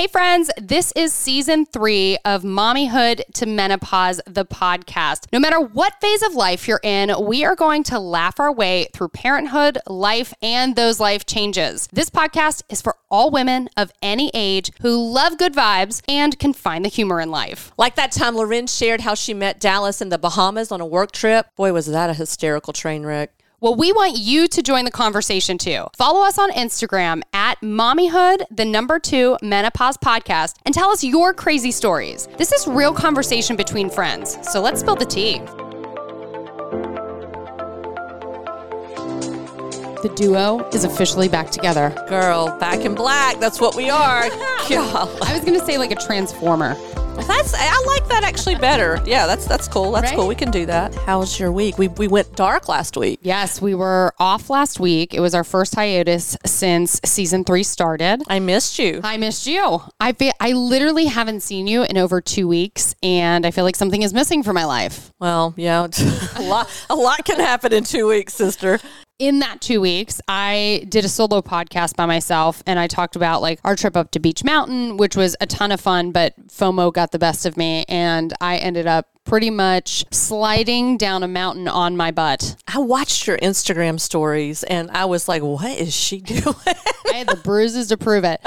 Hey, friends, this is season three of Mommyhood to Menopause, the podcast. No matter what phase of life you're in, we are going to laugh our way through parenthood, life, and those life changes. This podcast is for all women of any age who love good vibes and can find the humor in life. Like that time Loren shared how she met Dallas in the Bahamas on a work trip. Boy, was that a hysterical train wreck. Well, we want you to join the conversation too. Follow us on Instagram at Mommyhood, the number two menopause podcast, and tell us your crazy stories. This is real conversation between friends. So let's spill the tea. The duo is officially back together. Girl, back in black. That's what we are. I was going to say like a transformer. That's I like that actually better. Yeah, that's that's cool. That's Right? cool. We can do that. How was your week? We we went dark last week. Yes, we were off last week. It was our first hiatus since season three started. I missed you. I missed you. I fe- I literally haven't seen you in over two weeks, and I feel like something is missing from my life. Well, yeah, a lot a lot can happen in two weeks, sister. In that two weeks, I did a solo podcast by myself, and I talked about like our trip up to Beech Mountain, which was a ton of fun, but FOMO got the best of me, and I ended up pretty much sliding down a mountain on my butt. I watched your Instagram stories and I was like, what is she doing? I had the bruises to prove it.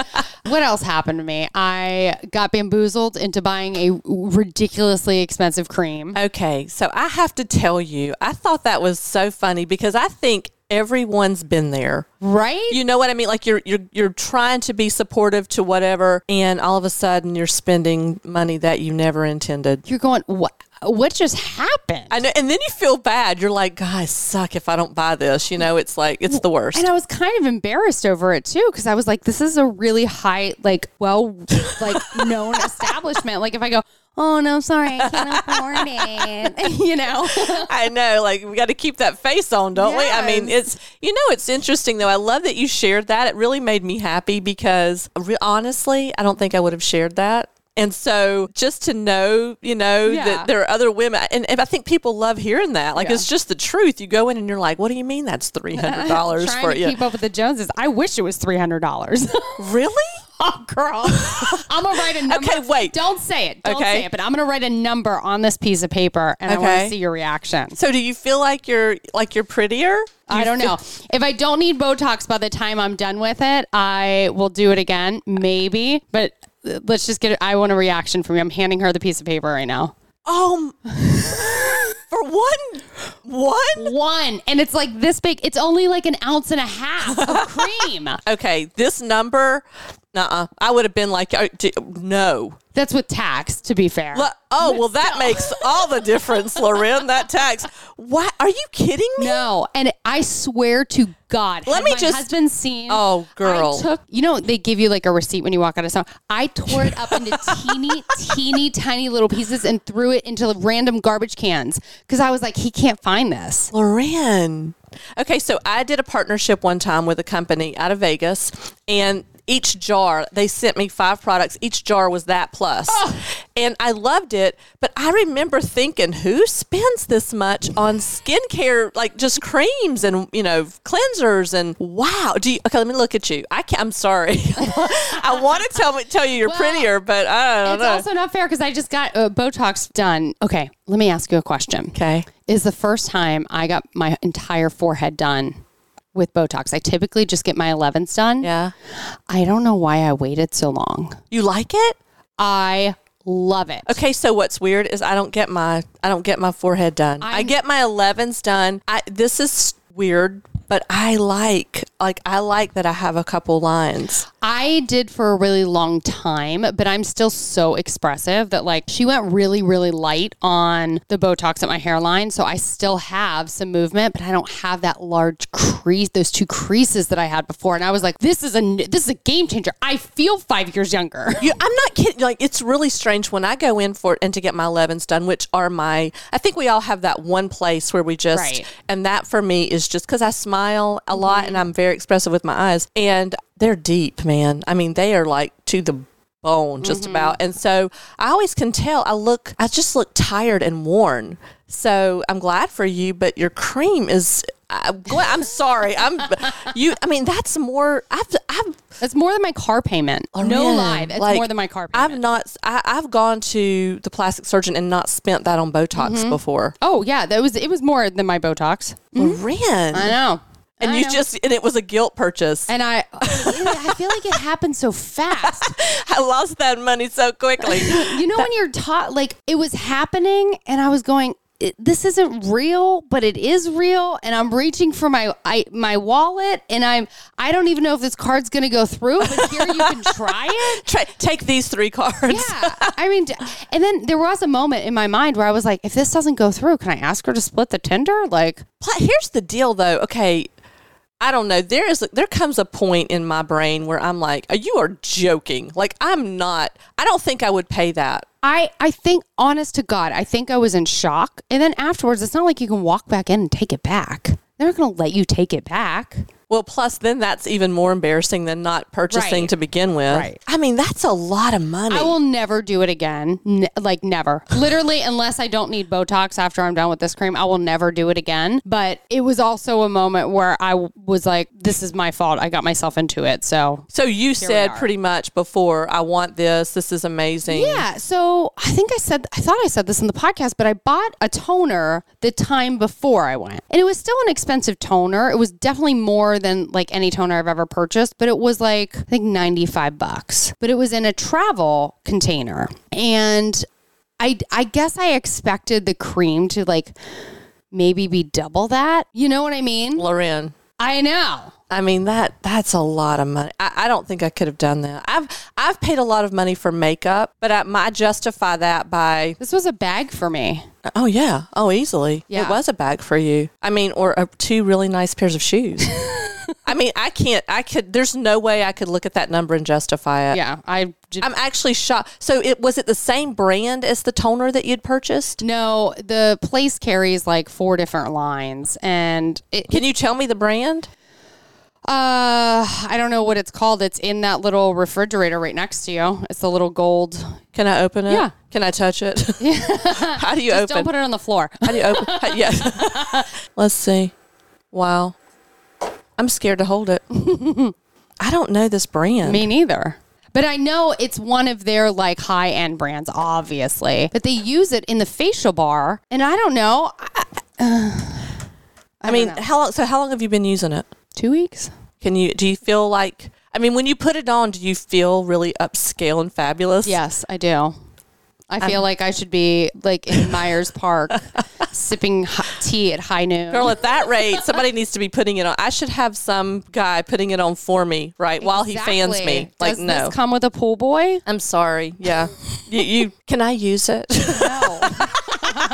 What else happened to me? I got bamboozled into buying a ridiculously expensive cream. okay, so I have to tell you, I thought that was so funny because I think everyone's been there. Right? You know what I mean? Like you're you're you're trying to be supportive to whatever and all of a sudden you're spending money that you never intended. You're going, what? What just happened? I know, and then you feel bad. You're like, God, I suck if I don't buy this. You know, it's like it's the worst. And I was kind of embarrassed over it too, because I was like, this is a really high, like, well, like known establishment. Like, if I go, oh no, sorry, I can't afford it, you know? I know, like we got to keep that face on, don't we? I mean, it's you know, it's interesting though. I love that you shared that. It really made me happy because re- honestly, I don't think I would have shared that. And so, just to know, you know, Yeah. that there are other women, and, and I think people love hearing that. Like, Yeah. it's just the truth. You go in and you're like, "What do you mean that's three hundred dollars for to you?" keep up with the Joneses. I wish it was three hundred dollars. really? Oh, girl, I'm gonna write a number. Okay, wait. Don't say it. Don't Okay. say it. But I'm gonna write a number on this piece of paper, and I want to see your reaction. So, do you feel like you're like you're prettier? Do I don't feel- know. If I don't need Botox by the time I'm done with it, I will do it again, maybe. But let's just get it. I want a reaction from you. I'm handing her the piece of paper right now. Um, for one, one. One. And it's like this big. It's only like an ounce and a half of cream. Okay, this number, uh, uh. I would have been like, d- no. That's with tax, to be fair. Oh well, that makes all the difference, Loren. That tax. What? Are you kidding me? No, and I swear to God, Let me my just- husband seen. Oh, girl. I took. You know, they give you like a receipt when you walk out of town. I tore it up into teeny, teeny, tiny little pieces and threw it into random garbage cans because I was like, he can't find this. Loren. Okay, so I did a partnership one time with a company out of Vegas, and each jar they sent me five products. Each jar was that plus, and I loved it. But I remember thinking, who spends this much on skincare, like just creams and you know cleansers and wow? Do you, okay? Let me look at you. I can't, I'm sorry. I want to tell me tell you you're Well, prettier, but I don't It's know. also not fair because I just got uh, Botox done. Okay, let me ask you a question. okay. Is the first time I got my entire forehead done with Botox. I typically just get my 11s done. Yeah. I don't know why I waited so long. You like it? I love it. Okay, so what's weird is I don't get my I don't get my forehead done. i I'm- get my 11s done. I this is weird, but I like like I like that I have a couple lines. I did for a really long time, but I'm still so expressive that like she went really, really light on the Botox at my hairline. So I still have some movement, but I don't have that large crease, those two creases that I had before. And I was like, this is a this is a game changer. I feel five years younger. You, I'm not kidding. Like it's really strange when I go in for and to get my 11s done, which are my. I think we all have that one place where we just Right. and that for me is just because I smile a lot and mm-hmm. I'm very expressive with my eyes and they're deep, man. I mean, they are like to the bone just mm-hmm. about. And so I always can tell I look I just look tired and worn. So I'm glad for you, but your cream is I, Gwen, I'm sorry. I'm you. I mean, that's more. I've I've That's more than my car payment. Oh, no Lorraine, lie, that's like, more than my car payment. I've not. I, I've gone to the plastic surgeon and not spent that on Botox Mm-hmm. before. oh yeah, that was it was more than my Botox. Lorraine, I know. and I you know. just and it was a guilt purchase. and I I feel like it happened so fast. I lost that money so quickly. You know when you're taught like it was happening and I was going it, this isn't real, but it is real, and I'm reaching for my I, my wallet, and I'm I don't even know if this card's gonna go through, but here you can try it. Try, take these three cards. Yeah, I mean, and then there was a moment in my mind where I was like, if this doesn't go through, can I ask her to split the tender? Like, Here's the deal, though. Okay, I don't know. There is there comes a point in my brain where I'm like, "Oh, you are joking. Like I'm not. I don't think I would pay that. I I think, honest to God, I think I was in shock, and then afterwards, it's not like you can walk back in and take it back. They're not going to let you take it back. Well, plus then that's even more embarrassing than not purchasing Right. to begin with. Right. I mean, that's a lot of money. I will never do it again. N- like never. Literally, unless I don't need Botox after I'm done with this cream, I will never do it again. But it was also a moment where I w- was like, "This is my fault. I got myself into it." So so you said are. pretty much before, I want this. This is amazing. yeah. So I think I said I thought I said this in the podcast, but I bought a toner the time before I went, and it was still an expensive toner. It was definitely more than like any toner I've ever purchased, but it was like I think ninety five bucks. But it was in a travel container, and I I guess I expected the cream to like maybe be double that. You know what I mean? Loren. I know. I mean that that's a lot of money. I, I don't think I could have done that. I've I've paid a lot of money for makeup, but I, I justify that by This was a bag for me. oh yeah, oh easily. Yeah. It was a bag for you. I mean, or uh, two really nice pairs of shoes. I mean, I can't. I could. There's no way I could look at that number and justify it. Yeah, I. I'm actually shocked. So it was it the same brand as the toner that you'd purchased? No, the place carries like four different lines, and it, Can you tell me the brand? uh, I don't know what it's called. It's in that little refrigerator right next to you. It's the little gold. Can I open it? Yeah. Can I touch it? Yeah. How do you Just open? don't put it on the floor. How do you open? how- yeah. Let's see. Wow. I'm scared to hold it. I don't know this brand. Me neither. But I know it's one of their like high end brands, obviously. But they use it in the facial bar, and I don't know. I, I uh, mean, know. how long? So how long have you been using it? two weeks. Can you? Do you feel like? I mean, when you put it on, do you feel really upscale and fabulous? Yes, I do. I um, feel like I should be like in Myers Park sipping hot tea at high noon. Girl, at that rate, somebody needs to be putting it on. I should have some guy putting it on for me, right, while he fans me. Like, Does no, this come with a pool boy? I'm sorry. Yeah, you, you can I use it? No.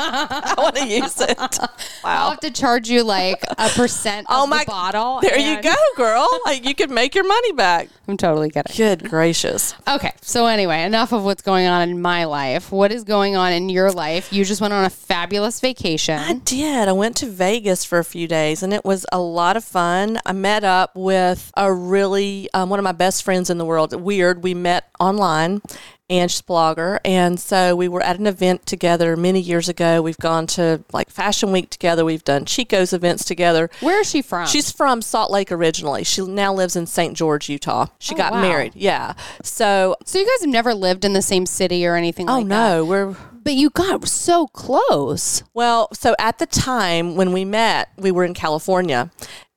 I want to use it. Wow. I'll have to charge you like a percent of Oh my the bottle. There you go, girl. Like you could make your money back. I'm totally kidding. Good gracious. Okay, so anyway, enough of what's going on in my life. What is going on in your life? You just went on a fabulous vacation. I did. I went to Vegas for a few days and it was a lot of fun. I met up with a really, um, one of my best friends in the world. Weird. We met online and she's a blogger. And so we were at an event together many years ago. We've gone to like Fashion Week together. We've done Chico's events together. Where is she from? She's from Salt Lake originally. She now lives in St. George, Utah. She Oh, got wow. married. Yeah. So, so you guys have never lived in the same city or anything oh like that. Oh no, we're But you got so close. Well, so at the time when we met, we were in California.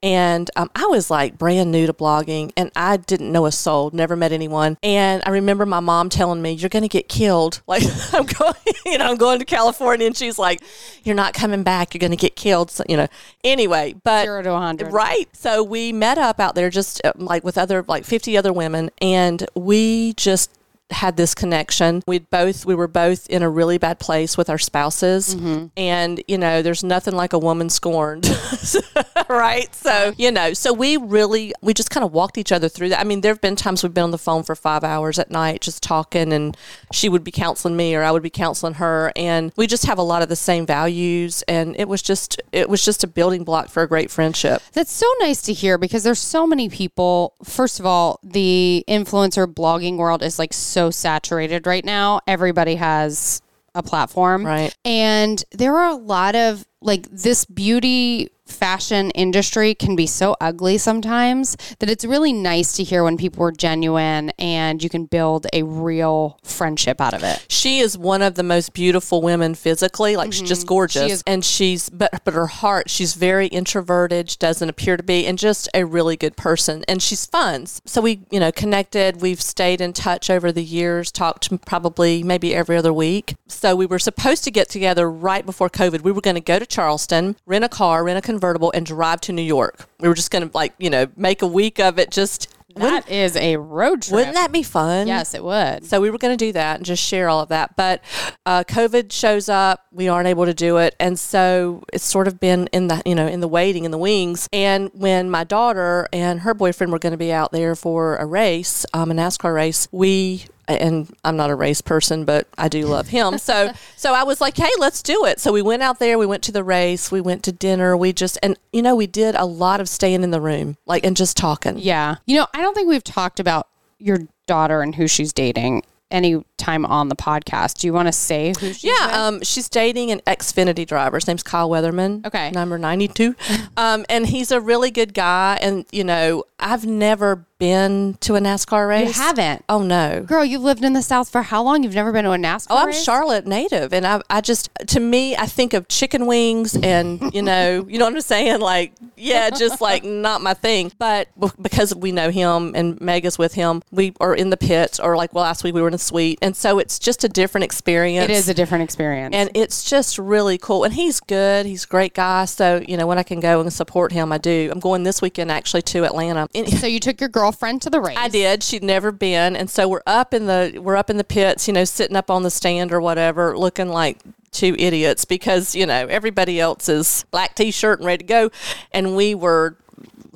And um, I was like brand new to blogging and I didn't know a soul, never met anyone. And I remember my mom telling me, You're going to get killed. Like, I'm going, you know, I'm going to California. And she's like, You're not coming back. You're going to get killed. So, you know, anyway, but Zero to hundred. Right. So we met up out there just uh, like with other like 50 other women and we just had this connection. We'd both we were both in a really bad place with our spouses mm-hmm. and you know there's nothing like a woman scorned. right? So, you know, so we really we just kind of walked each other through that. I mean, there've been times we've been on the phone for 5 hours at night just talking and she would be counseling me or I would be counseling her and we just have a lot of the same values and it was just it was just a building block for a great friendship. That's so nice to hear because there's so many people. First of all, the influencer blogging world is like so saturated right now. Everybody has a platform. Right. And there are a lot of like this beauty fashion industry can be so ugly sometimes that it's really nice to hear when people are genuine and you can build a real friendship out of it. She is one of the most beautiful women physically, like she's just gorgeous. Mm-hmm. She is- and she's but but her heart, she's very introverted, doesn't appear to be, and just a really good person. And she's fun. So we, you know, connected. We've stayed in touch over the years, talked probably maybe every other week. So we were supposed to get together right before COVID. We were going to go to Charleston, rent a car, rent a convertible, and drive to New York. We were just going to like, you know, make a week of it. Just That is a road trip. wouldn't that be fun? Yes, it would. So we were going to do that and just share all of that. But uh, COVID shows up. We aren't able to do it. And so it's sort of been in the, you know, in the waiting, in the wings. And when my daughter and her boyfriend were going to be out there for a race, um, a NASCAR race, we and I'm not a race person, but I do love him. So, so I was like, "Hey, let's do it." So we went out there. We went to the race. We went to dinner. We just, and you know, we did a lot of staying in the room, like, and just talking. Yeah. You know, I don't think we've talked about your daughter and who she's dating any time on the podcast. Do you want to say who she's with? Yeah, um, she's dating an Xfinity driver. His name's Kyle Weatherman. Okay. Number 92. um, and he's a really good guy. And, you know, I've never been to a NASCAR race. You haven't. Oh, no. Girl, you've lived in the South for how long? You've never been to a NASCAR Oh, I'm race? Charlotte native, and I, I just to me, I think of chicken wings, and you know, you know what I'm saying? Like, yeah, just like not my thing. But b- because we know him and Meg is with him, we are in the pits, or like well, last week we were in a suite, and so it's just a different experience. It is a different experience. and it's just really cool. And he's good. He's a great guy. So you know, when I can go and support him, I do. I'm going this weekend actually to Atlanta. And so you took your girlfriend to the race. I did. She'd never been, and so we're up in the we're up in the pits, you know, sitting up on the stand or whatever, looking like two idiots because you know everybody else is black t-shirt and ready to go, and we were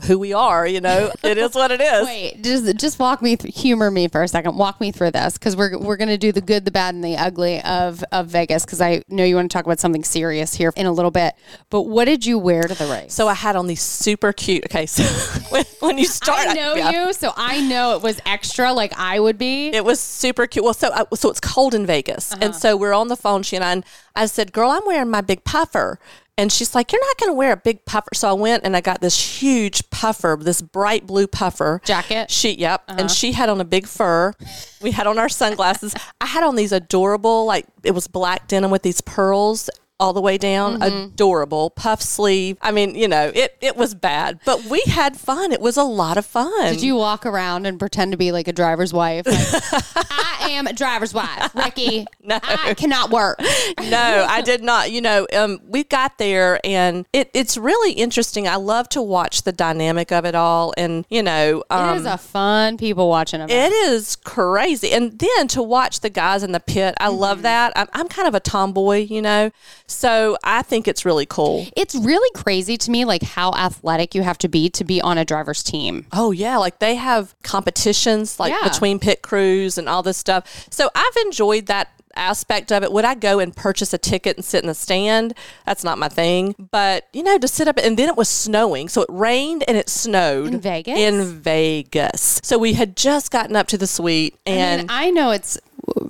who we are. You know, it is what it is. Wait, just just walk me through, humor me for a second. Walk me through this because we're we're gonna do the good, the bad, and the ugly of of Vegas because I know you want to talk about something serious here in a little bit. But what did you wear to the race? So I had on these super cute. Okay, so when, when you start, I know yeah. you, so I know it was extra, like I would be. It was super cute. Well, so uh, so it's cold in Vegas, and so we're on the phone. She and I, and I said, "Girl, I'm wearing my big puffer." And she's like, "You're not going to wear a big puffer." So I went and I got this huge puffer, this bright blue puffer Jacket? She, yep. And uh-huh. she had on a big fur. We had on our sunglasses. I had on these adorable, like it was black denim with these pearls all the way down. Adorable puff sleeve. I mean, you know, it it was bad, but we had fun. It was a lot of fun. Did you walk around and pretend to be like a driver's wife? Like, I am a driver's wife, Ricky. No. I cannot work. no, I did not. You know, um, we got there and it, it's really interesting. I love to watch the dynamic of it all. And, you know, um, it is a fun people watching event. it is crazy. And then to watch the guys in the pit, I Mm-hmm. love that. I'm, I'm kind of a tomboy, you know, so I think it's really cool. It's really crazy to me, like how athletic you have to be to be on a driver's team. Oh yeah, like they have competitions like Yeah. between pit crews and all this stuff. So I've enjoyed that aspect of it. Would I go and purchase a ticket and sit in the stand? That's not my thing. But you know, to sit up and then it was snowing. So it rained and it snowed In Vegas? In Vegas. So we had just gotten up to the suite and and I know it's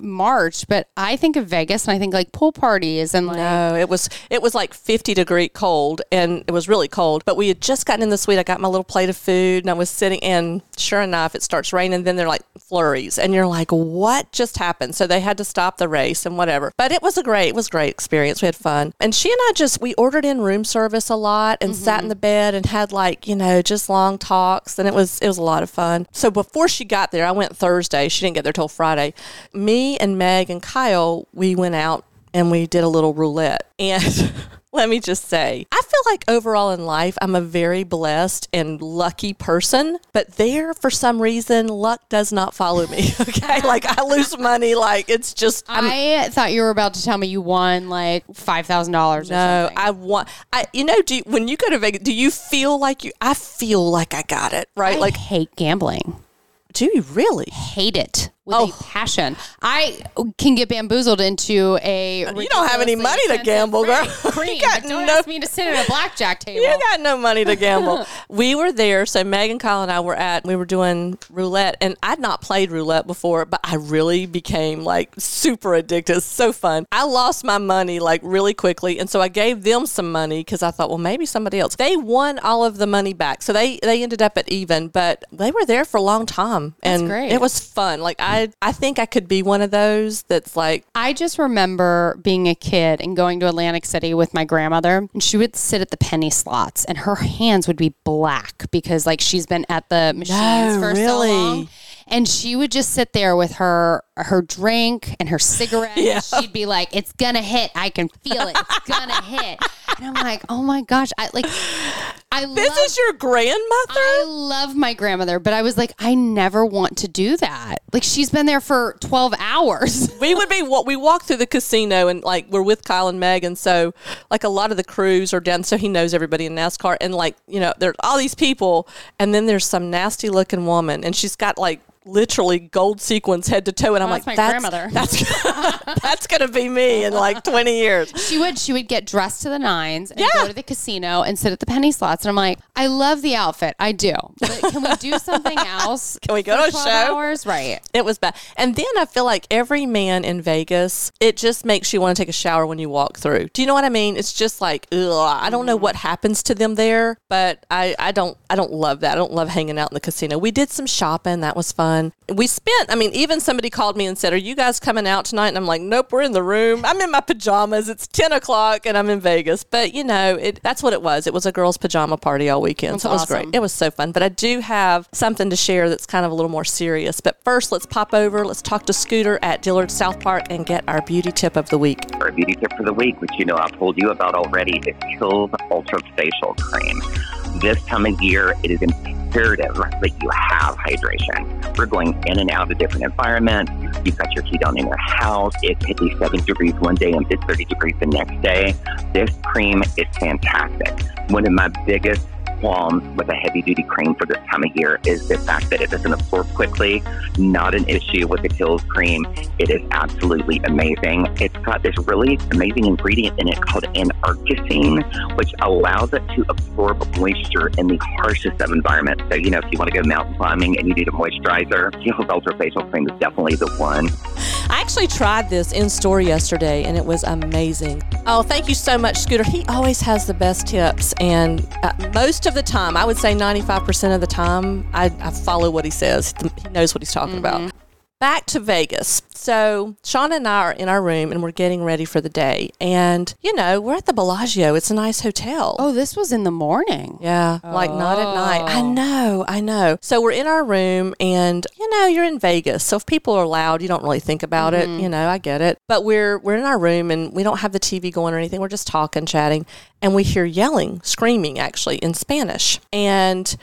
March, but I think of Vegas and I think like pool parties and like No, it was it was like 50 degree cold and it was really cold. But we had just gotten in the suite. I got my little plate of food and I was sitting and sure enough it starts raining then they're like flurries and you're like what just happened? So they had to stop the race and whatever. But it was a great it was a great experience. We had fun. And she and I just we ordered in room service a lot and mm-hmm. sat in the bed and had like, you know, just long talks and it was it was a lot of fun. So before she got there, I went Thursday. She didn't get there till Friday. Me and Meg and Kyle, we went out and we did a little roulette. And let me just say, I feel like overall in life, I'm a very blessed and lucky person. But there, for some reason, luck does not follow me. Okay. like I lose money. Like it's just, I'm, I thought you were about to tell me you won like five thousand dollars. no, I want, I, you know, do you, when you go to Vegas, do you feel like you, I feel like I got it, right? I like, hate gambling. do you really? Hate it with Oh. a passion. I can get bamboozled into a. You don't have any money to gamble, girl. cream, You got don't no- ask me to sit at a blackjack table. You got no money to gamble. we were there. So Megan, Kyle, and I were at. We were doing roulette, and I'd not played roulette before, but I really became like super addicted. So fun. I lost my money like really quickly, and so I gave them some money because I thought, well, maybe somebody else. They won all of the money back, so they they ended up at even, but they were there for a long time, That's and great. it was fun. Like I I think I could be one of those that's like I just remember being a kid and going to Atlantic City with my grandmother, and she would sit at the penny slots, and her hands would be black because, like, she's been at the machines No, for so long. And she would just sit there with her her drink and her cigarette. Yeah. She'd be like, "It's gonna hit. I can feel it. It's gonna hit." And I'm like, "Oh my gosh!" I like, I this love is your grandmother. I love my grandmother, but I was like, I never want to do that. Like she's been there for 12 hours. we would be what we walk through the casino and like we're with Kyle and Meg and so like a lot of the crews are down so he knows everybody in NASCAR and like you know there's all these people and then there's some nasty looking woman and she's got like literally gold sequins head to toe and I'm like that's my that's grandmother." that's that's gonna be me in like 20 years She would she would get dressed to the nines and Yeah. go to the casino and sit at the penny slots. And I'm like, I love the outfit. I do. But can we do something else? Can we go to a 12 show? Hours? Right. It was bad. And then I feel like every man in Vegas, it just makes you want to take a shower when you walk through. Do you know what I mean? It's just like, ugh, I don't know mm-hmm. what happens to them there, but I, I don't I don't love that. I don't love hanging out in the casino. We did some shopping, that was fun. We spent I mean, even somebody called me and said, Are you guys coming out tonight? And I'm like, Nope, we're in the room. I'm in my pajamas. It's ten o'clock and I'm in Vegas. But you know, it that's what it was. It was a girls' pajama party all weekend. That's so it was awesome. great. It was so fun. But I do have something to share that's kind of a little more serious. But first, let's pop over. Let's talk to Scooter at Dillard South Park and get our beauty tip of the week. Our beauty tip for the week, which you know I've told you about already, is Kiehl's Ultra Facial Cream. This time of year, it is imperative that you have hydration. We're going in and out of different environments. You've got your heat on in your house. It's 57 degrees one day and it's 30 degrees the next day. This cream is fantastic. One of my biggest qualms with a heavy duty cream for this time of year is the fact that it doesn't absorb quickly. Not an issue with the Kiehl's cream. It is absolutely amazing. It's got this really amazing ingredient in it called anarchisine, which allows it to absorb moisture in the harshest of environments. So, you know, if you want to go mountain climbing and you need a moisturizer, Kiehl's Ultra Facial Cream is definitely the one. I actually tried this in store yesterday and it was amazing. Oh, thank you so much, Scooter. He always has the best tips. And uh, most of the time, I would say 95% of the time, I, I follow what he says. He knows what he's talking about. Back to Vegas. So, Sean and I are in our room and we're getting ready for the day. And, you know, we're at the Bellagio. It's a nice hotel. Oh, this was in the morning. Yeah, like not at night. I Oh. know, I know. So we're in our room, and you know, you're in Vegas, so if people are loud, you don't really think about it. Mm-hmm. You know, I get it. But we're we're in our room, and we don't have the TV going or anything. We're just talking, chatting, and we hear yelling, screaming, actually in Spanish. And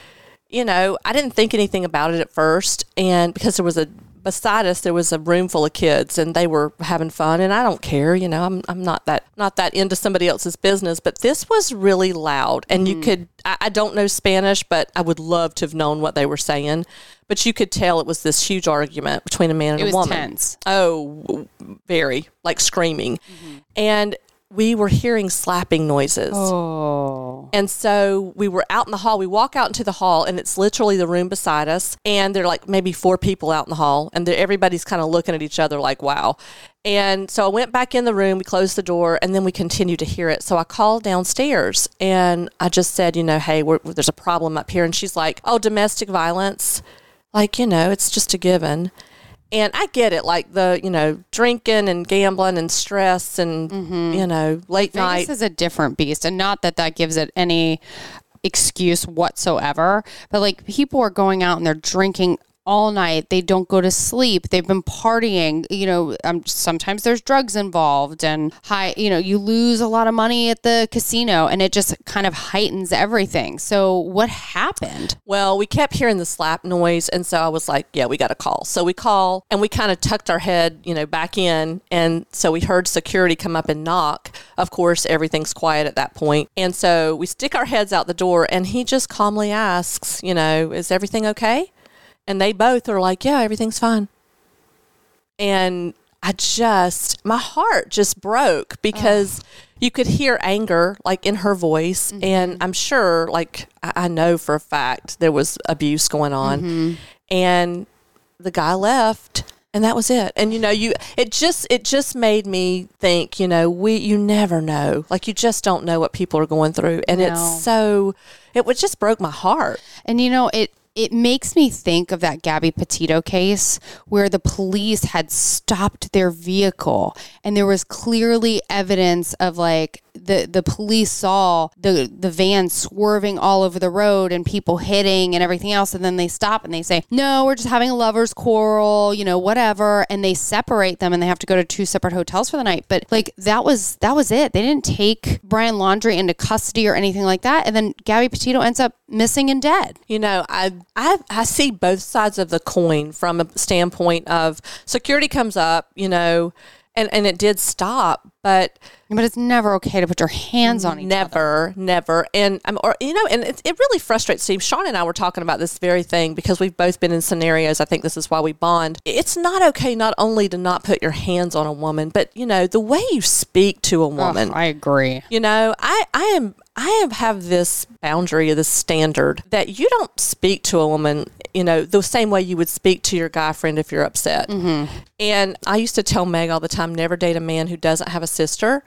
you know, I didn't think anything about it at first, and because there was a beside us there was a room full of kids and they were having fun and I don't care you know I'm, I'm not that not that into somebody else's business but this was really loud and you mm. could I, I don't know Spanish but I would love to have known what they were saying but you could tell it was this huge argument between a man and It a was woman. tense. oh very like screaming. Mm-hmm. And we were hearing slapping noises Oh. and so we were out in the hall. We walk out into the hall, and it's literally the room beside us. And there are like maybe four people out in the hall, and everybody's kind of looking at each other like, wow. And so I went back in the room, we closed the door, and then we continued to hear it. So I called downstairs and I just said, you know, hey, we're, there's a problem up here. And she's like, oh, domestic violence. Like, you know, it's just a given. And I get it, like the, you know, drinking and gambling and stress and, mm-hmm. you know, late night. Vegas is a different beast, and not that that gives it any excuse whatsoever. But like people are going out and they're drinking all night. They don't go to sleep. They've been partying. You know, um, sometimes there's drugs involved, and high. You know, you lose a lot of money at the casino, and it just kind of heightens everything. So what happened? Well, we kept hearing the slap noise, and so I was like, "Yeah, we got to call." So we call, and we kind of tucked our head, you know, back in, and so we heard security come up and knock. Of course, everything's quiet at that point, and so we stick our heads out the door, and he just calmly asks, "You know, is everything okay?" And they both are like, "Yeah, everything's fine." and I just my heart just broke because you could hear anger like in her voice, mm-hmm. and I'm sure like I, I know for a fact there was abuse going on, mm-hmm. and the guy left and that was it. And you know you it just it just made me think you know we you never know. Like you just don't know what people are going through. And No. it's so it would just broke my heart. And you know, it it makes me think of that Gabby Petito case where the police had stopped their vehicle and there was clearly evidence of like the the police saw the the van swerving all over the road and people hitting and everything else and then they stop and they say no we're just having a lovers quarrel you know whatever and they separate them and they have to go to two separate hotels for the night. But like that was that was it. They didn't take Brian Laundrie into custody or anything like that and then Gabby Petito ends up missing and dead. You know i i i see both sides of the coin from a standpoint of security comes up you know and and it did stop but But it's never okay to put your hands on each other. never, never. And I'm, or you know, and it, it really frustrates Steve. Sean and I were talking about this very thing because we've both been in scenarios. I think this is why we bond. It's not okay not only to not put your hands on a woman, but you know the way you speak to a woman. I agree. You know, I, I am I have this boundary, of this standard that you don't speak to a woman, you know, the same way you would speak to your guy friend if you're upset. Mm-hmm. And I used to tell Meg all the time, never date a man who doesn't have a sister,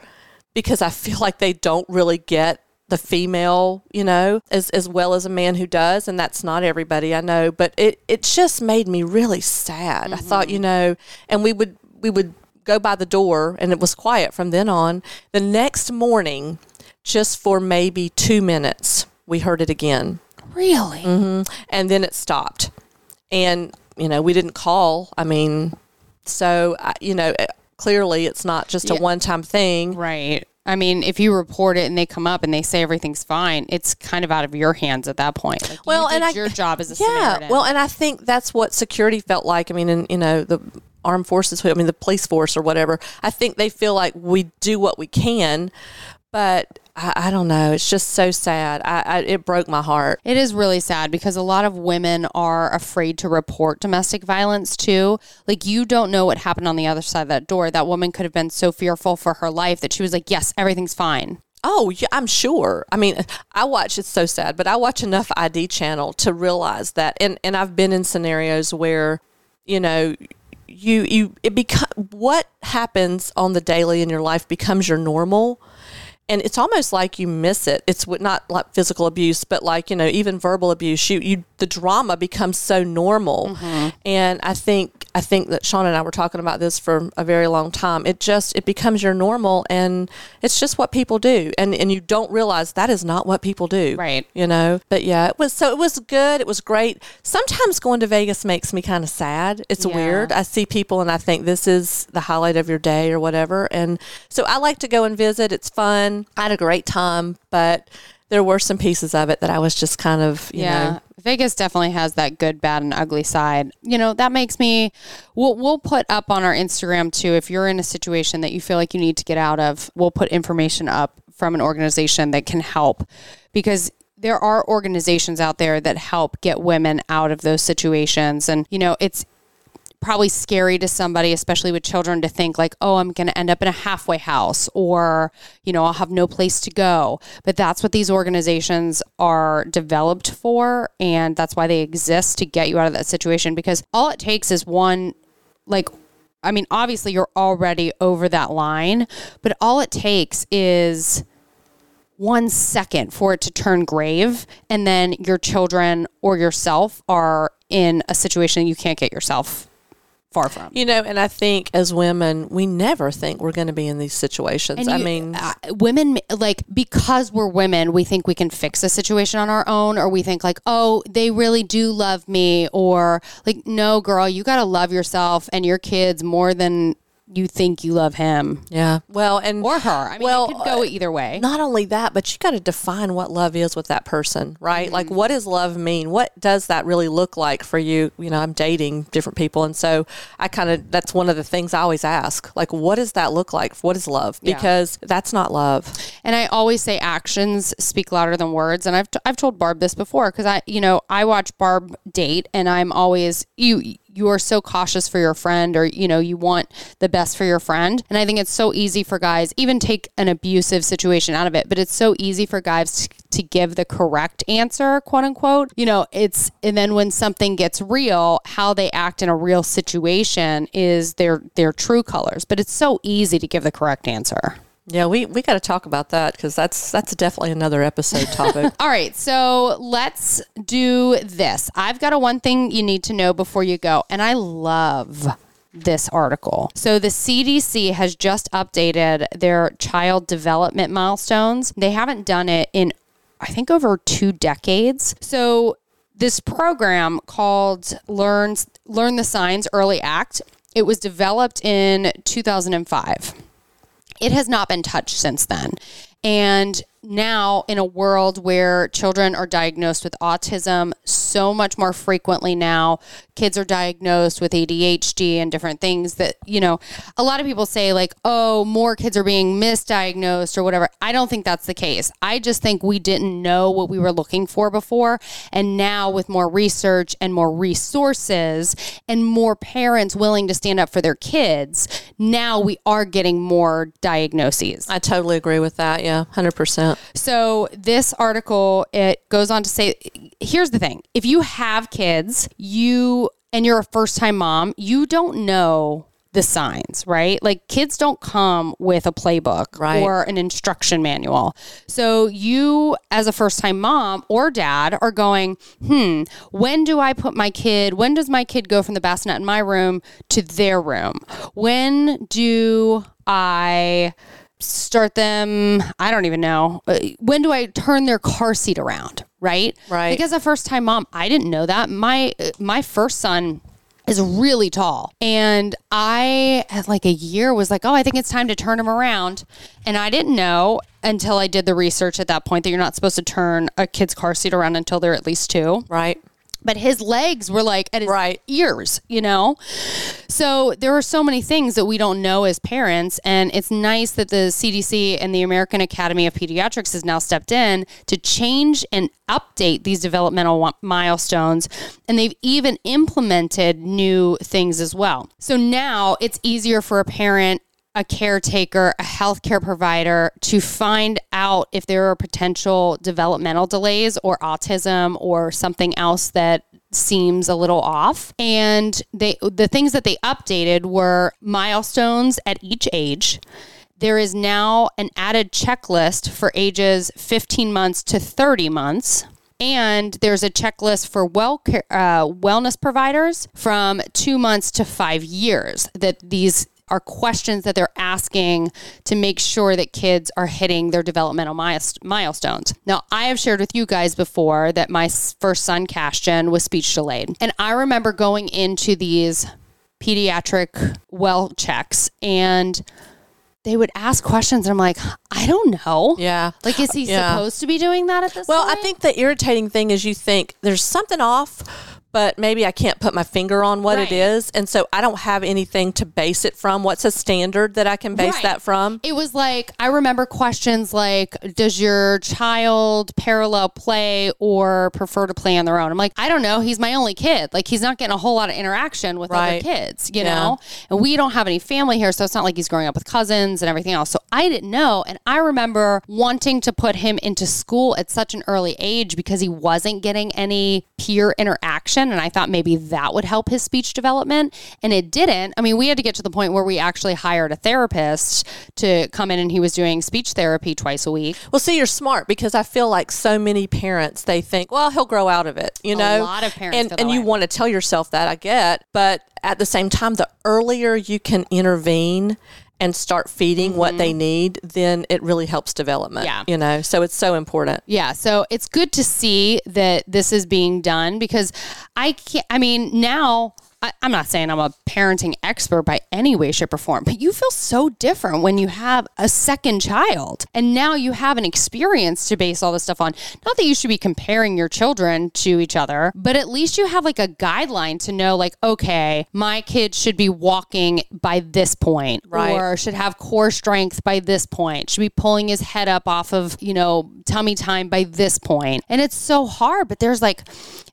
because I feel like they don't really get the female, you know, as as well as a man who does, and that's not everybody I know. But it it just made me really sad. I thought, mm-hmm. you know, and we would we would go by the door, and it was quiet from then on. The next morning, just for maybe two minutes, we heard it again, Really? Mm-hmm. and then it stopped. And you know, we didn't call. I mean, so you know, clearly it's not just a Yeah. one time thing. Right. I mean, if you report it and they come up and they say everything's fine, it's kind of out of your hands at that point. Like, Well, did and I- your job as a Yeah, well, and I think that's what security felt like. I mean, and you know, the armed forces, I mean, the police force or whatever. I think they feel like we do what we can, but I, I don't know. It's just so sad. I, I it broke my heart. It is really sad because a lot of women are afraid to report domestic violence too. Like you don't know what happened on the other side of that door. That woman could have been so fearful for her life that she was like, "Yes, everything's fine." Oh, yeah, I'm sure. I mean, I watch. It's so sad, but I watch enough ID channel to realize that, and and I've been in scenarios where, you know, you you it become what happens on the daily in your life becomes your normal. And it's almost like you miss it. It's not like physical abuse, but like you know, even verbal abuse. You, you, the drama becomes so normal. Mm-hmm. And I think, I think that Sean and I were talking about this for a very long time. It just, it becomes your normal, and it's just what people do. And and you don't realize that is not what people do. Right. You know. But yeah, it was so it was good. It was great. Sometimes going to Vegas makes me kind of sad. It's Yeah. weird. I see people and I think this is the highlight of your day or whatever. And so I like to go and visit. It's fun. I had a great time, but there were some pieces of it that I was just kind of, you yeah. know, Vegas definitely has that good, bad, and ugly side. You know, that makes me. We'll, we'll put up on our Instagram too. If you're in a situation that you feel like you need to get out of, we'll put information up from an organization that can help because there are organizations out there that help get women out of those situations. And, you know, it's probably scary to somebody, especially with children, to think like, oh, I'm going to end up in a halfway house or, you know, I'll have no place to go. But that's what these organizations are developed for. And that's why they exist to get you out of that situation because all it takes is one, like, I mean, obviously you're already over that line, but all it takes is one second for it to turn grave and then your children or yourself are in a situation you can't get yourself far from. you know, and I think as women, we never think we're going to be in these situations. I you- mean, uh, women like because we're women, we think we can fix a situation on our own, or we think like, oh, they really do love me, or like, no, girl, you got to love yourself and your kids more than you think you love him yeah. Well, and or her. I mean, Well, it could go either way. not only that, but you got to define what love is with that person, right? Mm-hmm. Like, what does love mean? What does that really look like for you? You know, I'm dating different people, and so I kind of that's one of the things I always ask, like, what does that look like? What is love? Yeah. Because that's not love. And I always say actions speak louder than words. And I've, t- I've told Barb this before because I, you know, I watch Barb date and I'm always, you, you are so cautious for your friend or you know you want the best for your friend. And i think it's so easy for guys even take an abusive situation out of it but it's so easy for guys to give the correct answer quote unquote. You know it's and then when something gets real how they act in a real situation is their their true colors but it's so easy to give the correct answer Yeah, we, we got to talk about that because that's that's definitely another episode topic. All right, so let's do this. I've got a one thing you need to know before you go, and I love this article. So the CDC has just updated their child development milestones. They haven't done it in I think over 2 decades. So this program called Learn Learn the Signs Early Act, it was developed in 2005 it has not been touched since then. And now, in a world where children are diagnosed with autism so much more frequently now, kids are diagnosed with ADHD and different things that, you know, a lot of people say, like, oh, more kids are being misdiagnosed or whatever. I don't think that's the case. I just think we didn't know what we were looking for before. And now, with more research and more resources and more parents willing to stand up for their kids, now we are getting more diagnoses. I totally agree with that. Yeah, 100%. So this article it goes on to say here's the thing. If you have kids, you and you're a first-time mom, you don't know the signs, right? Like kids don't come with a playbook Right. or an instruction manual. So you as a first-time mom or dad are going, "Hmm, when do I put my kid? When does my kid go from the bassinet in my room to their room? When do I start them i don't even know. Uh, when do i turn their car seat around right? Right. because a first time mom i didn't know that. My uh, my first son is really tall. And i at like a year was like oh i think it's time to turn him around. And i didn't know until i did the research at that point that you're not supposed to turn a kid's car seat around until they're at least two. Right. But his legs were like at his Right. ears, you know? So there are so many things that we don't know as parents. And it's nice that the CDC and the American Academy of Pediatrics has now stepped in to change and update these developmental milestones. And they've even implemented new things as well. So now it's easier for a parent a caretaker, a healthcare provider to find out if there are potential developmental delays or autism or something else that seems a little off. And they the things that they updated were milestones at each age. There is now an added checklist for ages 15 months to 30 months. And there's a checklist for well uh, wellness providers from two months to five years that these are questions that they're asking to make sure that kids are hitting their developmental milestones. Now, I have shared with you guys before that my first son, Cashton, was speech delayed. And I remember going into these pediatric well checks and they would ask questions and I'm like, I don't know. Yeah. Like, is he Yeah. supposed to be doing that at this point? Well, I think the irritating thing is you think there's something off, but maybe I can't put my finger on what Right. it is. And so I don't have anything to base it from. What's a standard that I can base Right. that from? It was like I remember questions like, "Does your child parallel play or prefer to play on their own?" I'm like, I don't know. He's my only kid. Like he's not getting a whole lot of interaction with Right. other kids, you Yeah. know. And we don't have any family here, so it's not like he's growing up with cousins and everything else. So I didn't know, and I remember wanting to put him into school at such an early age because he wasn't getting any peer interaction, and I thought maybe that would help his speech development, and it didn't. I mean, we had to get to the point where we actually hired a therapist to come in, and he was doing speech therapy twice a week. Well, see, you're smart because I feel like so many parents they think, well, he'll grow out of it. You know, A lot of parents and and you want to tell yourself that I get, but at the same time, the earlier you can intervene and start feeding what they need, then it really helps development. Mm-hmm. Yeah. you know, so it's so important. Yeah, so it's good to see that this is being done because I can't. I mean, now I, I'm not saying I'm a parenting expert by any way, shape, or form, but you feel so different when you have a second child, and now you have an experience to base all this stuff on. Not that you should be comparing your children to each other, but at least you have like a guideline to know, like, okay, my kid should be walking by this point, Right. or should have core strength by this point, should be pulling his head up off of, you know, tummy time by this point. And it's so hard, but there's like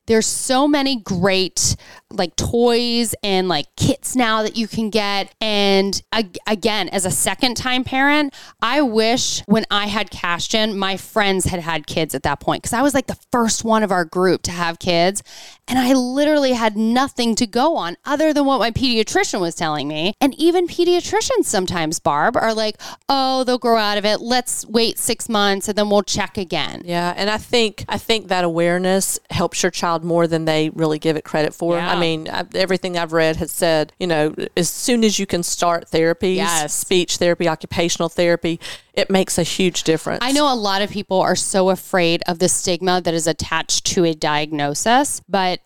there's so many great like toys and like kits now that you can get. And ag- again, as a second time parent, I wish when I had Cashton, my friends had had kids at that point because I was like the first one of our group to have kids. And I literally had nothing to go on other than what my pediatrician was telling me. And even pediatricians sometimes, Barb, are like, oh, they'll grow out of it. Let's wait six months and then we'll check again. Yeah, and I think I think that awareness helps your child more than they really give it credit for. Yeah. I mean, I, everything I've read has said, you know, as soon as you can start therapy, Yes. speech therapy, occupational therapy, it makes a huge difference. I know a lot of people are so afraid of the stigma that is attached to a diagnosis, but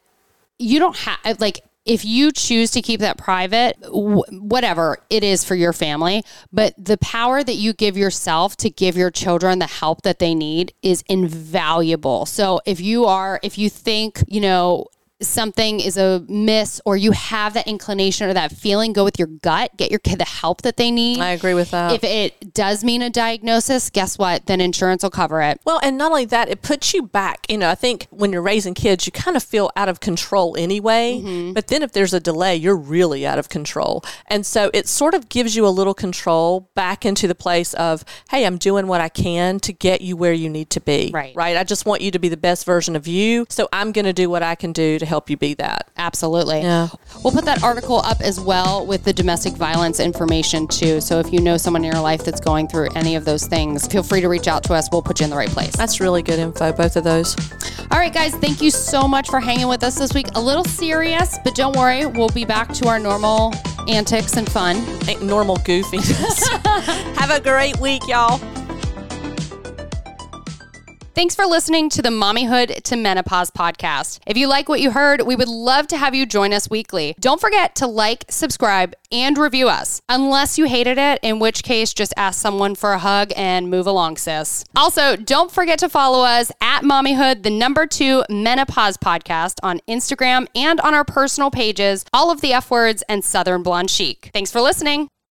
you don't have like if you choose to keep that private, whatever it is for your family, but the power that you give yourself to give your children the help that they need is invaluable. So if you are, if you think, you know, something is a miss or you have that inclination or that feeling, go with your gut, get your kid the help that they need. I agree with that. If it does mean a diagnosis, guess what? Then insurance will cover it. Well, and not only that, it puts you back. You know, I think when you're raising kids, you kind of feel out of control anyway. Mm-hmm. But then if there's a delay, you're really out of control. And so it sort of gives you a little control back into the place of, hey, I'm doing what I can to get you where you need to be. Right. Right. I just want you to be the best version of you. So I'm going to do what I can do to help you be that. Absolutely. Yeah. We'll put that article up as well with the domestic violence information too. So if you know someone in your life that's going through any of those things, feel free to reach out to us. We'll put you in the right place. That's really good info, both of those. All right, guys, thank you so much for hanging with us this week. A little serious, but don't worry, we'll be back to our normal antics and fun. Normal goofiness. Have a great week, y'all. Thanks for listening to the Mommyhood to Menopause podcast. If you like what you heard, we would love to have you join us weekly. Don't forget to like, subscribe, and review us. Unless you hated it, in which case just ask someone for a hug and move along, sis. Also, don't forget to follow us at Mommyhood, the number two menopause podcast on Instagram and on our personal pages, all of the F words and Southern Blonde Chic. Thanks for listening.